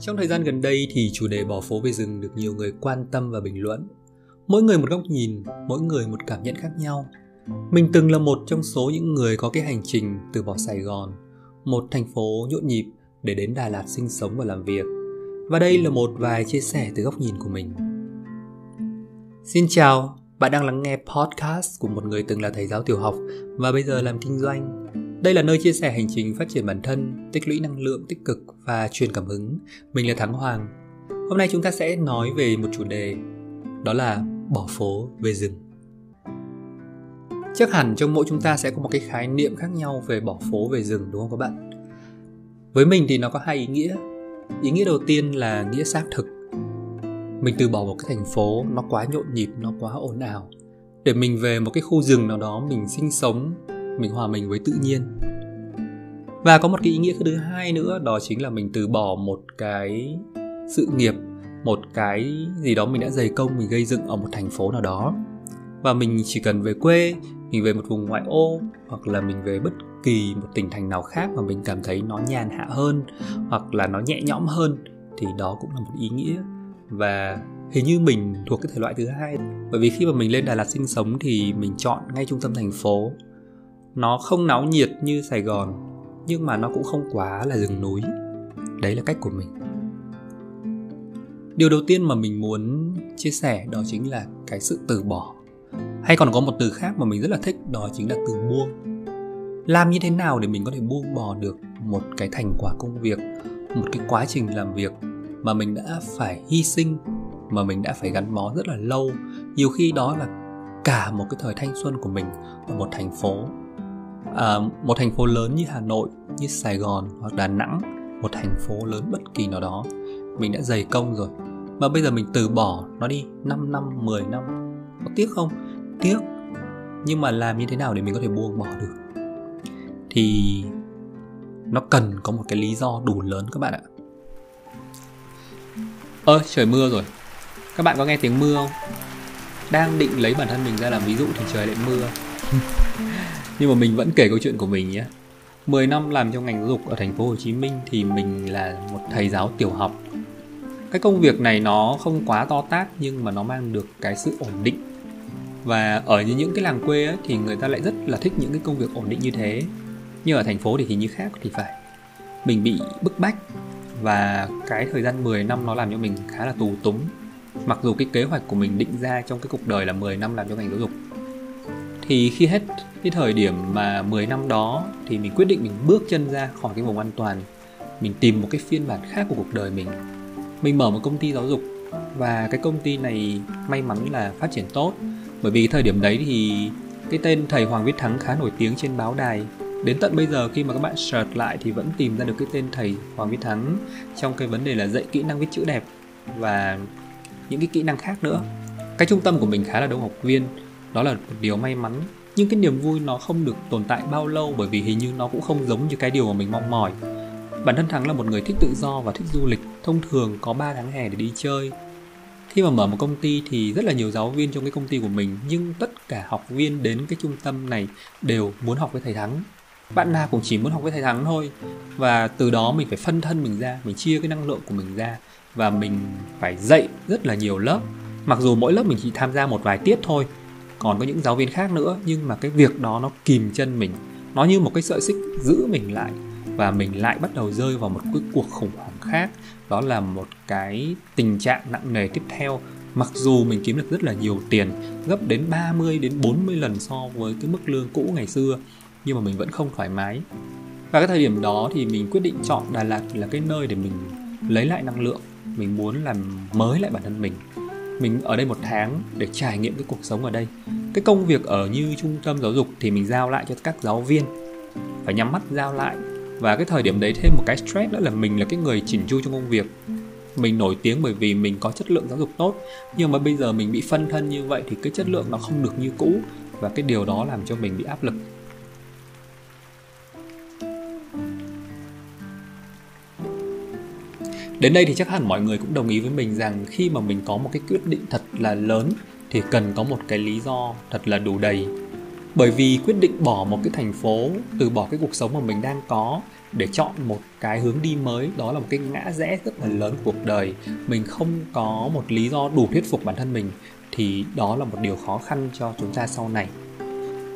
Trong thời gian gần đây thì chủ đề bỏ phố về rừng được nhiều người quan tâm và bình luận. Mỗi người một góc nhìn, mỗi người một cảm nhận khác nhau. Mình từng là một trong số những người có cái hành trình từ bỏ Sài Gòn, một thành phố nhộn nhịp để đến Đà Lạt sinh sống và làm việc. Và đây là một vài chia sẻ từ góc nhìn của mình. Xin chào, bạn đang lắng nghe podcast của một người từng là thầy giáo tiểu học và bây giờ làm kinh doanh. Đây là nơi chia sẻ hành trình phát triển bản thân, tích lũy năng lượng tích cực và truyền cảm hứng. Mình là Thắng Hoàng. Hôm nay chúng ta sẽ nói về một chủ đề, đó là bỏ phố về rừng. Chắc hẳn trong mỗi chúng ta sẽ có một cái khái niệm khác nhau về bỏ phố về rừng đúng không các bạn? Với mình thì nó có hai ý nghĩa. Ý nghĩa đầu tiên là nghĩa xác thực. Mình từ bỏ một cái thành phố nó quá nhộn nhịp, nó quá ồn ào để mình về một cái khu rừng nào đó mình sinh sống mình hòa mình với tự nhiên. Và có một cái ý nghĩa thứ hai nữa, đó chính là mình từ bỏ một cái sự nghiệp, một cái gì đó mình đã dày công, mình gây dựng ở một thành phố nào đó. Và mình chỉ cần về quê, mình về một vùng ngoại ô, hoặc là mình về bất kỳ một tỉnh thành nào khác mà mình cảm thấy nó nhàn hạ hơn, hoặc là nó nhẹ nhõm hơn, thì đó cũng là một ý nghĩa. Và hình như mình thuộc cái thể loại thứ hai. Bởi vì khi mà mình lên Đà Lạt sinh sống thì mình chọn ngay trung tâm thành phố nó không náo nhiệt như sài gòn, nhưng mà nó cũng không quá là rừng núi. Đấy là cách của mình. Điều đầu tiên mà mình muốn chia sẻ đó chính là cái sự từ bỏ. Hay còn có một từ khác mà mình rất là thích, đó chính là từ buông. Làm như thế nào để mình có thể buông bỏ được một cái thành quả công việc, một cái quá trình làm việc mà mình đã phải hy sinh, mà mình đã phải gắn bó rất là lâu, nhiều khi đó là cả một cái thời thanh xuân của mình ở một thành phố à, một thành phố lớn như Hà Nội, như Sài Gòn hoặc Đà Nẵng, một thành phố lớn bất kỳ nào đó, mình đã dày công rồi. Mà bây giờ mình từ bỏ nó đi 5 năm, 10 năm, có tiếc không? Tiếc. Nhưng mà làm như thế nào để mình có thể buông bỏ được? Thì nó cần có một cái lý do đủ lớn các bạn ạ. Ơ, trời mưa rồi. Các bạn có nghe tiếng mưa không? Đang định lấy bản thân mình ra làm ví dụ thì trời lại mưa nhưng mà mình vẫn kể câu chuyện của mình nhé 10 năm làm trong ngành giáo dục ở thành phố Hồ Chí Minh thì mình là một thầy giáo tiểu học. Cái công việc này nó không quá to tát nhưng mà nó mang được cái sự ổn định. Và ở những cái làng quê ấy, thì người ta lại rất là thích những cái công việc ổn định như thế. Nhưng ở thành phố thì hình như khác thì phải. Mình bị bức bách và cái thời gian 10 năm nó làm cho mình khá là tù túng. Mặc dù cái kế hoạch của mình định ra trong cái cuộc đời là 10 năm làm trong ngành giáo dục thì khi hết cái thời điểm mà 10 năm đó thì mình quyết định mình bước chân ra khỏi cái vùng an toàn, mình tìm một cái phiên bản khác của cuộc đời mình. Mình mở một công ty giáo dục và cái công ty này may mắn là phát triển tốt, bởi vì thời điểm đấy thì cái tên thầy Hoàng Viết Thắng khá nổi tiếng trên báo đài. Đến tận bây giờ khi mà các bạn search lại thì vẫn tìm ra được cái tên thầy Hoàng Viết Thắng trong cái vấn đề là dạy kỹ năng viết chữ đẹp và những cái kỹ năng khác nữa. Cái trung tâm của mình khá là đông học viên đó là một điều may mắn. Nhưng cái niềm vui nó không được tồn tại bao lâu, bởi vì hình như nó cũng không giống như cái điều mà mình mong mỏi. Bản thân thắng là một người thích tự do và thích du lịch, thông thường có 3 tháng hè để đi chơi. Khi mà mở một công ty thì rất là nhiều giáo viên trong cái công ty của mình, nhưng tất cả học viên đến cái trung tâm này đều muốn học với thầy thắng. Bạn nào cũng chỉ muốn học với thầy thắng thôi, và từ đó mình phải phân thân mình ra, mình chia cái năng lượng của mình ra, và mình phải dạy rất là nhiều lớp. Mặc dù mỗi lớp mình chỉ tham gia một vài tiết thôi còn có những giáo viên khác nữa, nhưng mà cái việc đó nó kìm chân mình. Nó như một cái sợi xích giữ mình lại và mình lại bắt đầu rơi vào một cái cuộc khủng hoảng khác. Đó là một cái tình trạng nặng nề tiếp theo. Mặc dù mình kiếm được rất là nhiều tiền, gấp đến 30 đến 40 lần so với cái mức lương cũ ngày xưa, nhưng mà mình vẫn không thoải mái. Và cái thời điểm đó thì mình quyết định chọn Đà Lạt là cái nơi để mình lấy lại năng lượng. Mình muốn làm, mới lại bản thân mình mình ở đây một tháng để trải nghiệm cái cuộc sống ở đây. Cái công việc ở như trung tâm giáo dục thì mình giao lại cho các giáo viên phải nhắm mắt giao lại. Và cái thời điểm đấy thêm một cái stress nữa là mình là cái người chỉnh chu trong công việc. Mình nổi tiếng bởi vì mình có chất lượng giáo dục tốt. Nhưng mà bây giờ mình bị phân thân như vậy thì cái chất lượng nó không được như cũ. Và cái điều đó làm cho mình bị áp lực. Đến đây thì chắc hẳn mọi người cũng đồng ý với mình rằng khi mà mình có một cái quyết định thật là lớn thì cần có một cái lý do thật là đủ đầy. bởi vì quyết định bỏ một cái thành phố, từ bỏ cái cuộc sống mà mình đang có để chọn một cái hướng đi mới, đó là một cái ngã rẽ rất là lớn của cuộc đời. Mình không có một lý do đủ thuyết phục bản thân mình thì đó là một điều khó khăn cho chúng ta sau này.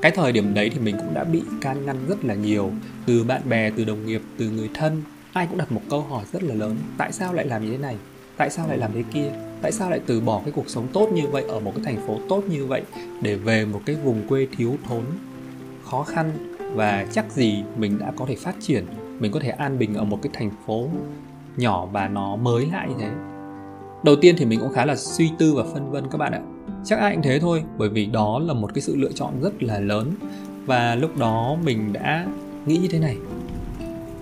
Cái thời điểm đấy thì mình cũng đã bị can ngăn rất là nhiều, từ bạn bè, từ đồng nghiệp, từ người thân ai cũng đặt một câu hỏi rất là lớn, tại sao lại làm như thế này? Tại sao lại làm thế kia? Tại sao lại từ bỏ cái cuộc sống tốt như vậy, ở một cái thành phố tốt như vậy, để về một cái vùng quê thiếu thốn khó khăn? Và chắc gì mình đã có thể phát triển, mình có thể an bình ở một cái thành phố nhỏ và nó mới lại như thế? Đầu tiên thì mình cũng khá là suy tư và phân vân các bạn ạ. Chắc ai cũng thế thôi, bởi vì đó là một cái sự lựa chọn rất là lớn. Và lúc đó mình đã nghĩ như thế này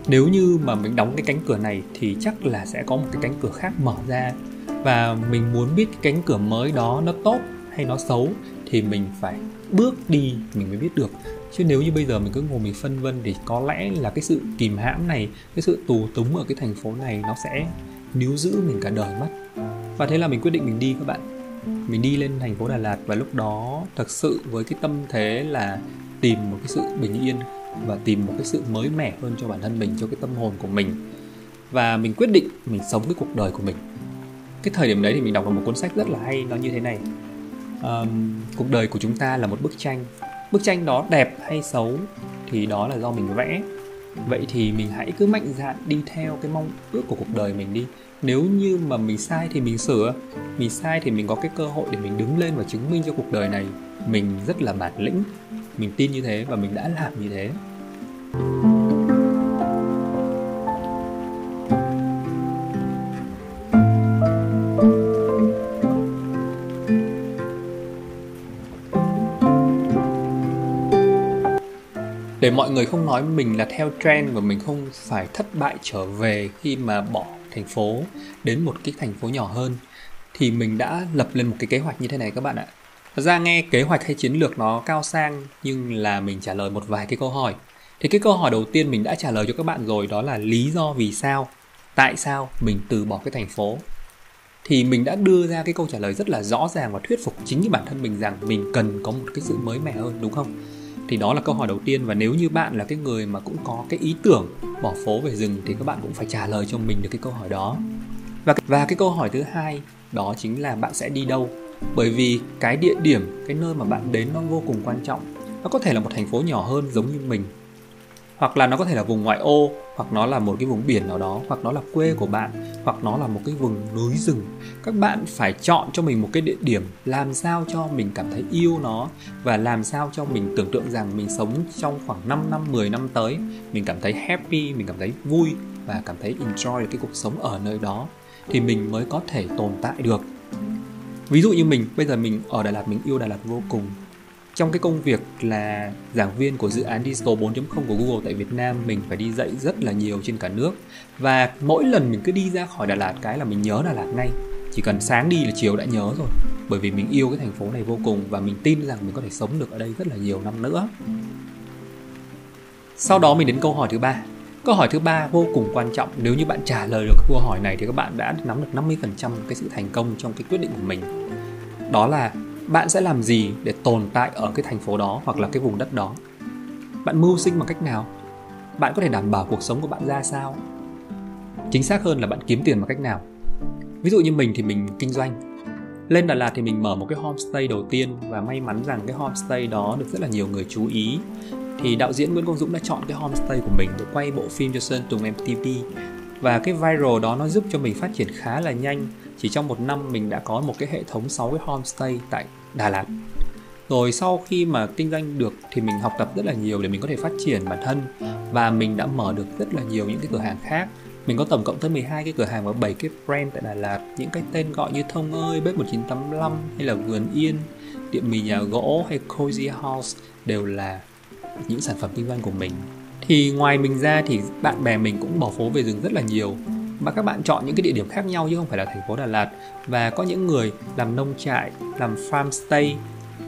nếu như mà mình đóng cái cánh cửa này thì chắc là sẽ có một cái cánh cửa khác mở ra. Và mình muốn biết cái cánh cửa mới đó nó tốt hay nó xấu thì mình phải bước đi, mình mới biết được. Chứ nếu như bây giờ mình cứ ngồi mình phân vân thì có lẽ là cái sự kìm hãm này, cái sự tù túng ở cái thành phố này nó sẽ níu giữ mình cả đời mất. Và thế là mình quyết định mình đi các bạn. Mình đi lên thành phố Đà Lạt và lúc đó thật sự với cái tâm thế là tìm một cái sự bình yên và tìm một cái sự mới mẻ hơn cho bản thân mình cho cái tâm hồn của mình. Và mình quyết định mình sống cái cuộc đời của mình. Cái thời điểm đấy thì mình đọc được một cuốn sách rất là hay nó như thế này. Um, cuộc đời của chúng ta là một bức tranh. Bức tranh đó đẹp hay xấu thì đó là do mình vẽ. Vậy thì mình hãy cứ mạnh dạn đi theo cái mong ước của cuộc đời mình đi. Nếu như mà mình sai thì mình sửa. Mình sai thì mình có cái cơ hội để mình đứng lên và chứng minh cho cuộc đời này. Mình rất là bản lĩnh mình tin như thế và mình đã làm như thế. Để mọi người không nói mình là theo trend và mình không phải thất bại trở về khi mà bỏ thành phố đến một cái thành phố nhỏ hơn, thì mình đã lập lên một cái kế hoạch như thế này các bạn ạ. Thật ra nghe kế hoạch hay chiến lược nó cao sang nhưng là mình trả lời một vài cái câu hỏi. Thì cái câu hỏi đầu tiên mình đã trả lời cho các bạn rồi đó là lý do vì sao, tại sao mình từ bỏ cái thành phố. Thì mình đã đưa ra cái câu trả lời rất là rõ ràng và thuyết phục chính cái bản thân mình rằng mình cần có một cái sự mới mẻ hơn đúng không? Thì đó là câu hỏi đầu tiên và nếu như bạn là cái người mà cũng có cái ý tưởng bỏ phố về rừng thì các bạn cũng phải trả lời cho mình được cái câu hỏi đó. Và và cái câu hỏi thứ hai đó chính là bạn sẽ đi đâu bởi vì cái địa điểm, cái nơi mà bạn đến nó vô cùng quan trọng. Nó có thể là một thành phố nhỏ hơn giống như mình. Hoặc là nó có thể là vùng ngoại ô, hoặc nó là một cái vùng biển nào đó, hoặc nó là quê của bạn, hoặc nó là một cái vùng núi rừng. Các bạn phải chọn cho mình một cái địa điểm làm sao cho mình cảm thấy yêu nó và làm sao cho mình tưởng tượng rằng mình sống trong khoảng 5 năm 10 năm tới. Mình cảm thấy happy, mình cảm thấy vui và cảm thấy enjoy cái cuộc sống ở nơi đó. Thì mình mới có thể tồn tại được ví dụ như mình, bây giờ mình ở Đà Lạt, mình yêu Đà Lạt vô cùng. Trong cái công việc là giảng viên của dự án Digital 4.0 của Google tại Việt Nam, mình phải đi dạy rất là nhiều trên cả nước. Và mỗi lần mình cứ đi ra khỏi Đà Lạt cái là mình nhớ Đà Lạt ngay. Chỉ cần sáng đi là chiều đã nhớ rồi. Bởi vì mình yêu cái thành phố này vô cùng và mình tin rằng mình có thể sống được ở đây rất là nhiều năm nữa. Sau đó mình đến câu hỏi thứ ba. Câu hỏi thứ ba vô cùng quan trọng nếu như bạn trả lời được câu hỏi này thì các bạn đã nắm được 50% cái sự thành công trong cái quyết định của mình. Đó là bạn sẽ làm gì để tồn tại ở cái thành phố đó hoặc là cái vùng đất đó. Bạn mưu sinh bằng cách nào? Bạn có thể đảm bảo cuộc sống của bạn ra sao? Chính xác hơn là bạn kiếm tiền bằng cách nào? Ví dụ như mình thì mình kinh doanh. Lên Đà Lạt thì mình mở một cái homestay đầu tiên và may mắn rằng cái homestay đó được rất là nhiều người chú ý thì đạo diễn Nguyễn Công Dũng đã chọn cái homestay của mình để quay bộ phim cho Sơn Tùng MTV và cái viral đó nó giúp cho mình phát triển khá là nhanh. Chỉ trong một năm mình đã có một cái hệ thống 6 cái homestay tại Đà Lạt. Rồi sau khi mà kinh doanh được thì mình học tập rất là nhiều để mình có thể phát triển bản thân. Và mình đã mở được rất là nhiều những cái cửa hàng khác. Mình có tổng cộng tới 12 cái cửa hàng và 7 cái brand tại Đà Lạt. Những cái tên gọi như Thông ơi, Bếp 1985 hay là Vườn Yên, Tiệm mì nhà gỗ hay Cozy House đều là những sản phẩm kinh doanh của mình. Thì ngoài mình ra thì bạn bè mình cũng bỏ phố về rừng rất là nhiều. Mà các bạn chọn những cái địa điểm khác nhau chứ không phải là thành phố Đà Lạt. Và có những người làm nông trại, làm farm stay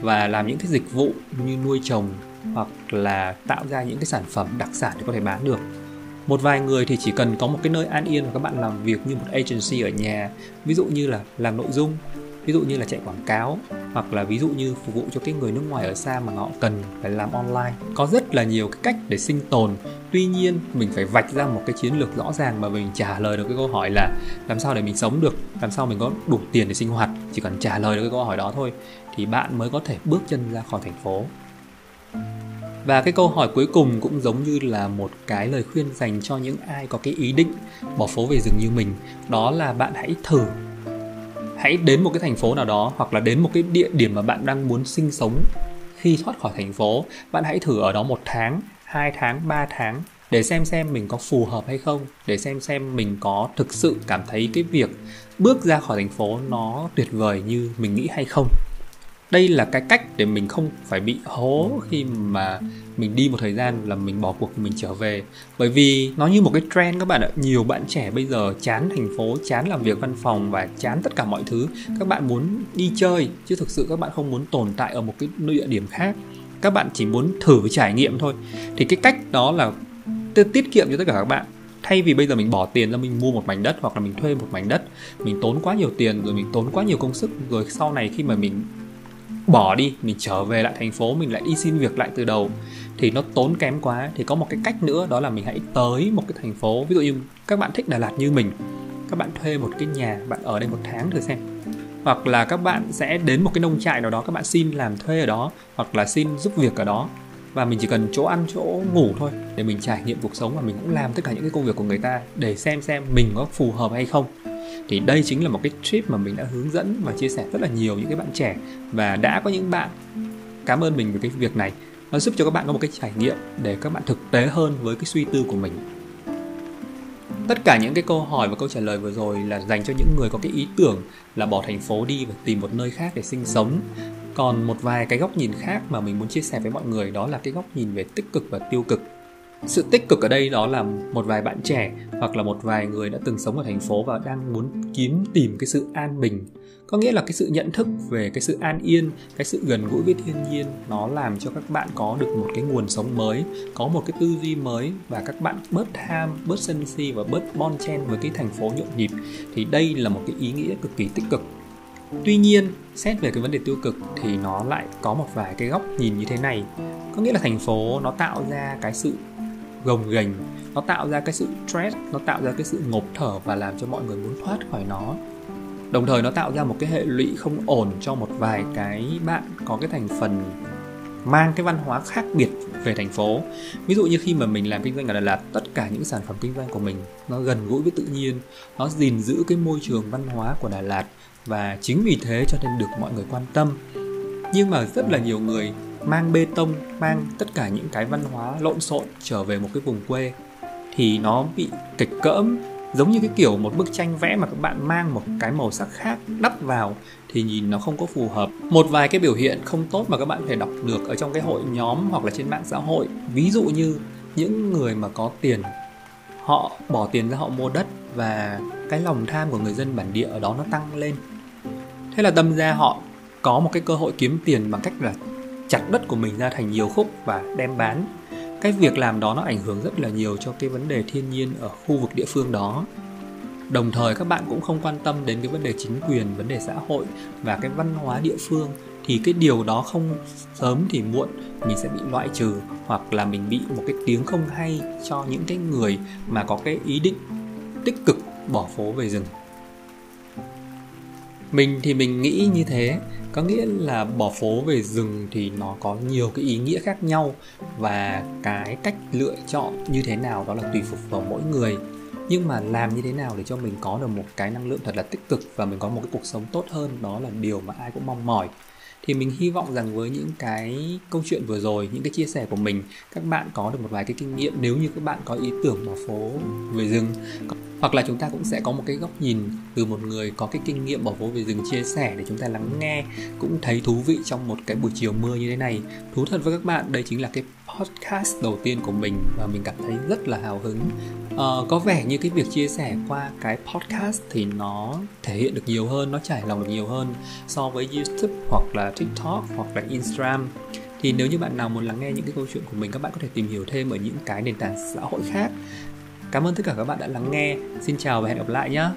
và làm những cái dịch vụ như nuôi trồng hoặc là tạo ra những cái sản phẩm đặc sản để có thể bán được. Một vài người thì chỉ cần có một cái nơi an yên và các bạn làm việc như một agency ở nhà. Ví dụ như là làm nội dung ví dụ như là chạy quảng cáo hoặc là ví dụ như phục vụ cho cái người nước ngoài ở xa mà họ cần phải làm online. Có rất là nhiều cái cách để sinh tồn. Tuy nhiên, mình phải vạch ra một cái chiến lược rõ ràng mà mình trả lời được cái câu hỏi là làm sao để mình sống được? Làm sao mình có đủ tiền để sinh hoạt? Chỉ cần trả lời được cái câu hỏi đó thôi thì bạn mới có thể bước chân ra khỏi thành phố. Và cái câu hỏi cuối cùng cũng giống như là một cái lời khuyên dành cho những ai có cái ý định bỏ phố về rừng như mình. Đó là bạn hãy thử hãy đến một cái thành phố nào đó hoặc là đến một cái địa điểm mà bạn đang muốn sinh sống khi thoát khỏi thành phố, bạn hãy thử ở đó một tháng, hai tháng, ba tháng để xem xem mình có phù hợp hay không, để xem xem mình có thực sự cảm thấy cái việc bước ra khỏi thành phố nó tuyệt vời như mình nghĩ hay không đây là cái cách để mình không phải bị hố khi mà mình đi một thời gian là mình bỏ cuộc mình trở về. Bởi vì nó như một cái trend các bạn ạ. Nhiều bạn trẻ bây giờ chán thành phố chán làm việc văn phòng và chán tất cả mọi thứ. Các bạn muốn đi chơi chứ thực sự các bạn không muốn tồn tại ở một cái địa điểm khác. Các bạn chỉ muốn thử trải nghiệm thôi. Thì cái cách đó là tiết kiệm cho tất cả các bạn. Thay vì bây giờ mình bỏ tiền ra mình mua một mảnh đất hoặc là mình thuê một mảnh đất mình tốn quá nhiều tiền rồi mình tốn quá nhiều công sức rồi sau này khi mà mình bỏ đi mình trở về lại thành phố mình lại đi xin việc lại từ đầu. Thì nó tốn kém quá. Thì có một cái cách nữa đó là mình hãy tới một cái thành phố. Ví dụ như các bạn thích Đà Lạt như mình các bạn thuê một cái nhà bạn ở đây một tháng thử xem. Hoặc là các bạn sẽ đến một cái nông trại nào đó các bạn xin làm thuê ở đó hoặc là xin giúp việc ở đó. Và mình chỉ cần chỗ ăn chỗ ngủ thôi để mình trải nghiệm cuộc sống và mình cũng làm tất cả những cái công việc của người ta để xem xem mình có phù hợp hay không thì đây chính là một cái trip mà mình đã hướng dẫn và chia sẻ rất là nhiều những cái bạn trẻ và đã có những bạn cảm ơn mình về cái việc này. Nó giúp cho các bạn có một cái trải nghiệm để các bạn thực tế hơn với cái suy tư của mình. Tất cả những cái câu hỏi và câu trả lời vừa rồi là dành cho những người có cái ý tưởng là bỏ thành phố đi và tìm một nơi khác để sinh sống. Còn một vài cái góc nhìn khác mà mình muốn chia sẻ với mọi người đó là cái góc nhìn về tích cực và tiêu cực sự tích cực ở đây đó là một vài bạn trẻ hoặc là một vài người đã từng sống ở thành phố và đang muốn kiếm tìm cái sự an bình. Có nghĩa là cái sự nhận thức về cái sự an yên, cái sự gần gũi với thiên nhiên nó làm cho các bạn có được một cái nguồn sống mới, có một cái tư duy mới và các bạn bớt tham, bớt sân si và bớt bon chen với cái thành phố nhộn nhịp. Thì đây là một cái ý nghĩa cực kỳ tích cực. Tuy nhiên, xét về cái vấn đề tiêu cực thì nó lại có một vài cái góc nhìn như thế này. Có nghĩa là thành phố nó tạo ra cái sự gồng ghềnh nó tạo ra cái sự stress, nó tạo ra cái sự ngộp thở và làm cho mọi người muốn thoát khỏi nó. Đồng thời nó tạo ra một cái hệ lụy không ổn cho một vài cái bạn có cái thành phần mang cái văn hóa khác biệt về thành phố. Ví dụ như khi mà mình làm kinh doanh ở Đà Lạt, tất cả những sản phẩm kinh doanh của mình nó gần gũi với tự nhiên, nó gìn giữ cái môi trường văn hóa của Đà Lạt và chính vì thế cho nên được mọi người quan tâm. Nhưng mà rất là nhiều người mang bê tông, mang tất cả những cái văn hóa lộn xộn trở về một cái vùng quê, thì nó bị kịch cỡm. Giống như cái kiểu một bức tranh vẽ mà các bạn mang một cái màu sắc khác đắp vào thì nhìn nó không có phù hợp. Một vài cái biểu hiện không tốt mà các bạn có thể đọc được ở trong cái hội nhóm hoặc là trên mạng xã hội. Ví dụ như những người mà có tiền, họ bỏ tiền ra họ mua đất và cái lòng tham của người dân bản địa ở đó nó tăng lên. Thế là đâm ra họ có một cái cơ hội kiếm tiền bằng cách là chặt đất của mình ra thành nhiều khúc và đem bán. Cái việc làm đó nó ảnh hưởng rất là nhiều cho cái vấn đề thiên nhiên ở khu vực địa phương đó. Đồng thời các bạn cũng không quan tâm đến cái vấn đề chính quyền, vấn đề xã hội và cái văn hóa địa phương, thì cái điều đó không sớm thì muộn mình sẽ bị loại trừ hoặc là mình bị một cái tiếng không hay cho những cái người mà có cái ý định tích cực bỏ phố về rừng. Mình thì mình nghĩ như thế có nghĩa là bỏ phố về rừng thì nó có nhiều cái ý nghĩa khác nhau và cái cách lựa chọn như thế nào đó là tùy phục vào mỗi người. Nhưng mà làm như thế nào để cho mình có được một cái năng lượng thật là tích cực và mình có một cái cuộc sống tốt hơn, đó là điều mà ai cũng mong mỏi thì mình hy vọng rằng với những cái câu chuyện vừa rồi những cái chia sẻ của mình các bạn có được một vài cái kinh nghiệm nếu như các bạn có ý tưởng bỏ phố về rừng. Hoặc là chúng ta cũng sẽ có một cái góc nhìn từ một người có cái kinh nghiệm bỏ phố về rừng chia sẻ để chúng ta lắng nghe cũng thấy thú vị trong một cái buổi chiều mưa như thế này. Thú thật với các bạn đây chính là cái podcast đầu tiên của mình và mình cảm thấy rất là hào hứng. Uh, có vẻ như cái việc chia sẻ qua cái podcast thì nó thể hiện được nhiều hơn nó trải lòng được nhiều hơn so với youtube hoặc hoặc là tiktok hoặc là instagram. Thì nếu như bạn nào muốn lắng nghe những cái câu chuyện của mình, các bạn có thể tìm hiểu thêm ở những cái nền tảng xã hội khác. Cảm ơn tất cả các bạn đã lắng nghe. Xin chào và hẹn gặp lại nhé